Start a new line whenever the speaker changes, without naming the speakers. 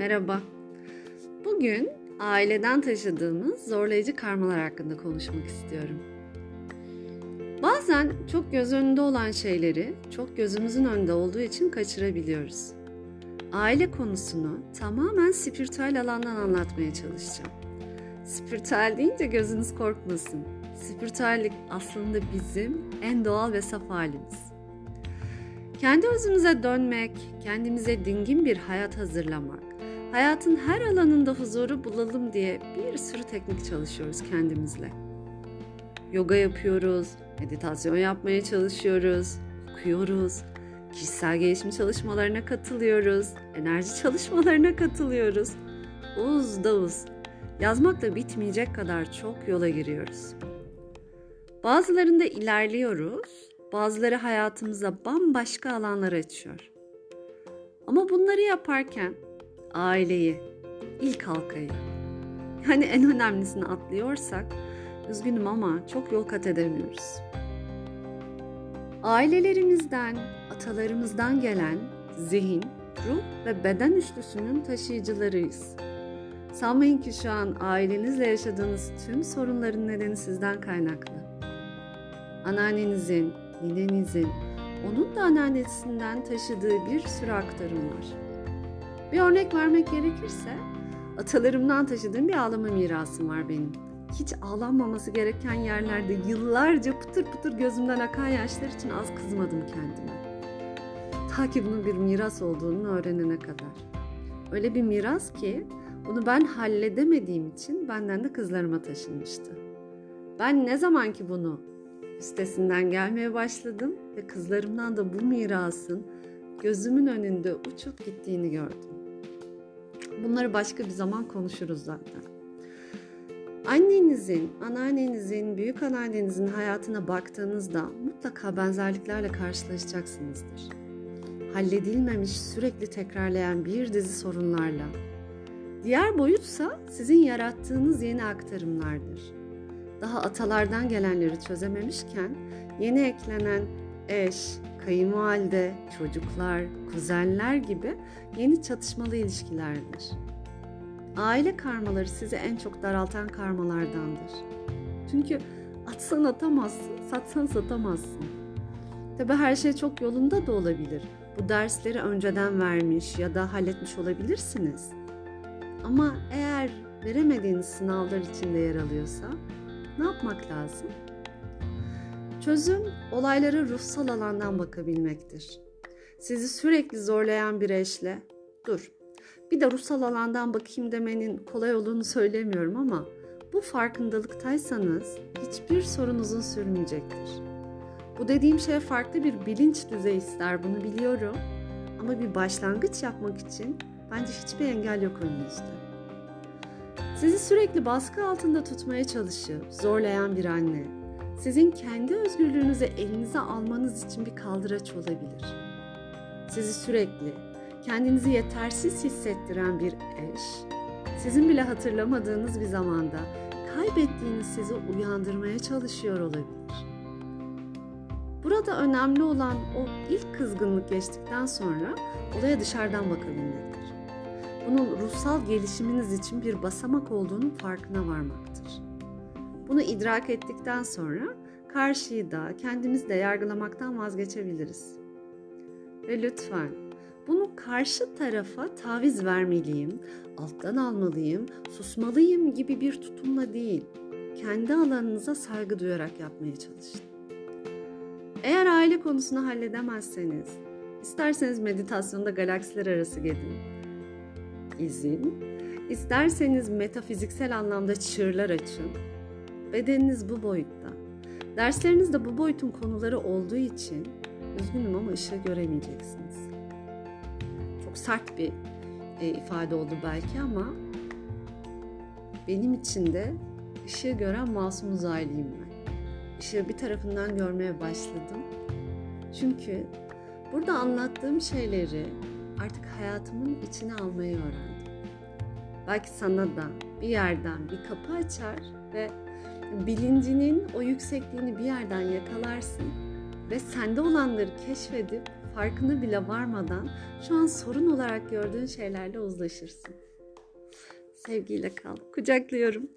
Merhaba. Bugün aileden taşıdığımız zorlayıcı karmalar hakkında konuşmak istiyorum. Bazen çok göz önünde olan şeyleri çok gözümüzün önünde olduğu için kaçırabiliyoruz. Aile konusunu tamamen spiritüel alandan anlatmaya çalışacağım. Spiritüel deyince gözünüz korkmasın. Spiritüellik aslında bizim en doğal ve saf halimiz. Kendi özümüze dönmek, kendimize dingin bir hayat hazırlamak, hayatın her alanında huzuru bulalım diye bir sürü teknik çalışıyoruz kendimizle. Yoga yapıyoruz, meditasyon yapmaya çalışıyoruz, okuyoruz, kişisel gelişim çalışmalarına katılıyoruz, enerji çalışmalarına katılıyoruz. Uz da uz. Yazmakla bitmeyecek kadar çok yola giriyoruz. Bazılarında ilerliyoruz, bazıları hayatımıza bambaşka alanlar açıyor. Ama bunları yaparken aileyi, ilk halkayı, yani en önemlisini atlıyorsak üzgünüm ama çok yol kat edemiyoruz. Ailelerimizden, atalarımızdan gelen zihin, ruh ve beden üçlüsünün taşıyıcılarıyız. Sanmayın ki şu an ailenizle yaşadığınız tüm sorunların nedeni sizden kaynaklı. Anneannenizin, ninenizin, onun da anneannesinden taşıdığı bir sürü aktarım var. Bir örnek vermek gerekirse, atalarımdan taşıdığım bir ağlama mirasım var benim. Hiç ağlanmaması gereken yerlerde yıllarca pıtır pıtır gözümden akan yaşlar için az kızmadım kendime. Ta ki bunun bir miras olduğunu öğrenene kadar. Öyle bir miras ki bunu ben halledemediğim için benden de kızlarıma taşınmıştı. Ben ne zaman ki bunu üstesinden gelmeye başladım ve kızlarımdan da bu mirasın gözümün önünde uçup gittiğini gördüm. Bunları başka bir zaman konuşuruz zaten. Annenizin, anneannenizin, büyük anneannenizin hayatına baktığınızda mutlaka benzerliklerle karşılaşacaksınızdır. Halledilmemiş, sürekli tekrarlayan bir dizi sorunlarla. Diğer boyutsa sizin yarattığınız yeni aktarımlardır daha atalardan gelenleri çözememişken yeni eklenen eş, kayınvalide, çocuklar, kuzenler gibi yeni çatışmalı ilişkilerdir. Aile karmaları sizi en çok daraltan karmalardandır. Çünkü atsan atamazsın, satsan satamazsın. Tabi her şey çok yolunda da olabilir. Bu dersleri önceden vermiş ya da halletmiş olabilirsiniz. Ama eğer veremediğiniz sınavlar içinde yer alıyorsa ne yapmak lazım? Çözüm olaylara ruhsal alandan bakabilmektir. Sizi sürekli zorlayan bir eşle dur. Bir de ruhsal alandan bakayım demenin kolay olduğunu söylemiyorum ama bu farkındalıktaysanız hiçbir sorunuzun sürmeyecektir. Bu dediğim şey farklı bir bilinç düzeyi ister bunu biliyorum. Ama bir başlangıç yapmak için bence hiçbir engel yok önünüzde. Sizi sürekli baskı altında tutmaya çalışıp zorlayan bir anne, sizin kendi özgürlüğünüzü elinize almanız için bir kaldıraç olabilir. Sizi sürekli kendinizi yetersiz hissettiren bir eş, sizin bile hatırlamadığınız bir zamanda kaybettiğiniz sizi uyandırmaya çalışıyor olabilir. Burada önemli olan o ilk kızgınlık geçtikten sonra olaya dışarıdan bakabilmektir bunun ruhsal gelişiminiz için bir basamak olduğunun farkına varmaktır. Bunu idrak ettikten sonra karşıyı da kendimiz de yargılamaktan vazgeçebiliriz. Ve lütfen bunu karşı tarafa taviz vermeliyim, alttan almalıyım, susmalıyım gibi bir tutumla değil, kendi alanınıza saygı duyarak yapmaya çalışın. Eğer aile konusunu halledemezseniz, isterseniz meditasyonda galaksiler arası gedin izin. İsterseniz metafiziksel anlamda çığırlar açın. Bedeniniz bu boyutta. Dersleriniz de bu boyutun konuları olduğu için üzgünüm ama ışığı göremeyeceksiniz. Çok sert bir e, ifade oldu belki ama benim için de ışığı gören masum uzaylıyım ben. Işığı bir tarafından görmeye başladım. Çünkü burada anlattığım şeyleri artık hayatımın içine almayı öğrendim. Belki sana da bir yerden bir kapı açar ve bilincinin o yüksekliğini bir yerden yakalarsın ve sende olanları keşfedip farkına bile varmadan şu an sorun olarak gördüğün şeylerle uzlaşırsın. Sevgiyle kal. Kucaklıyorum.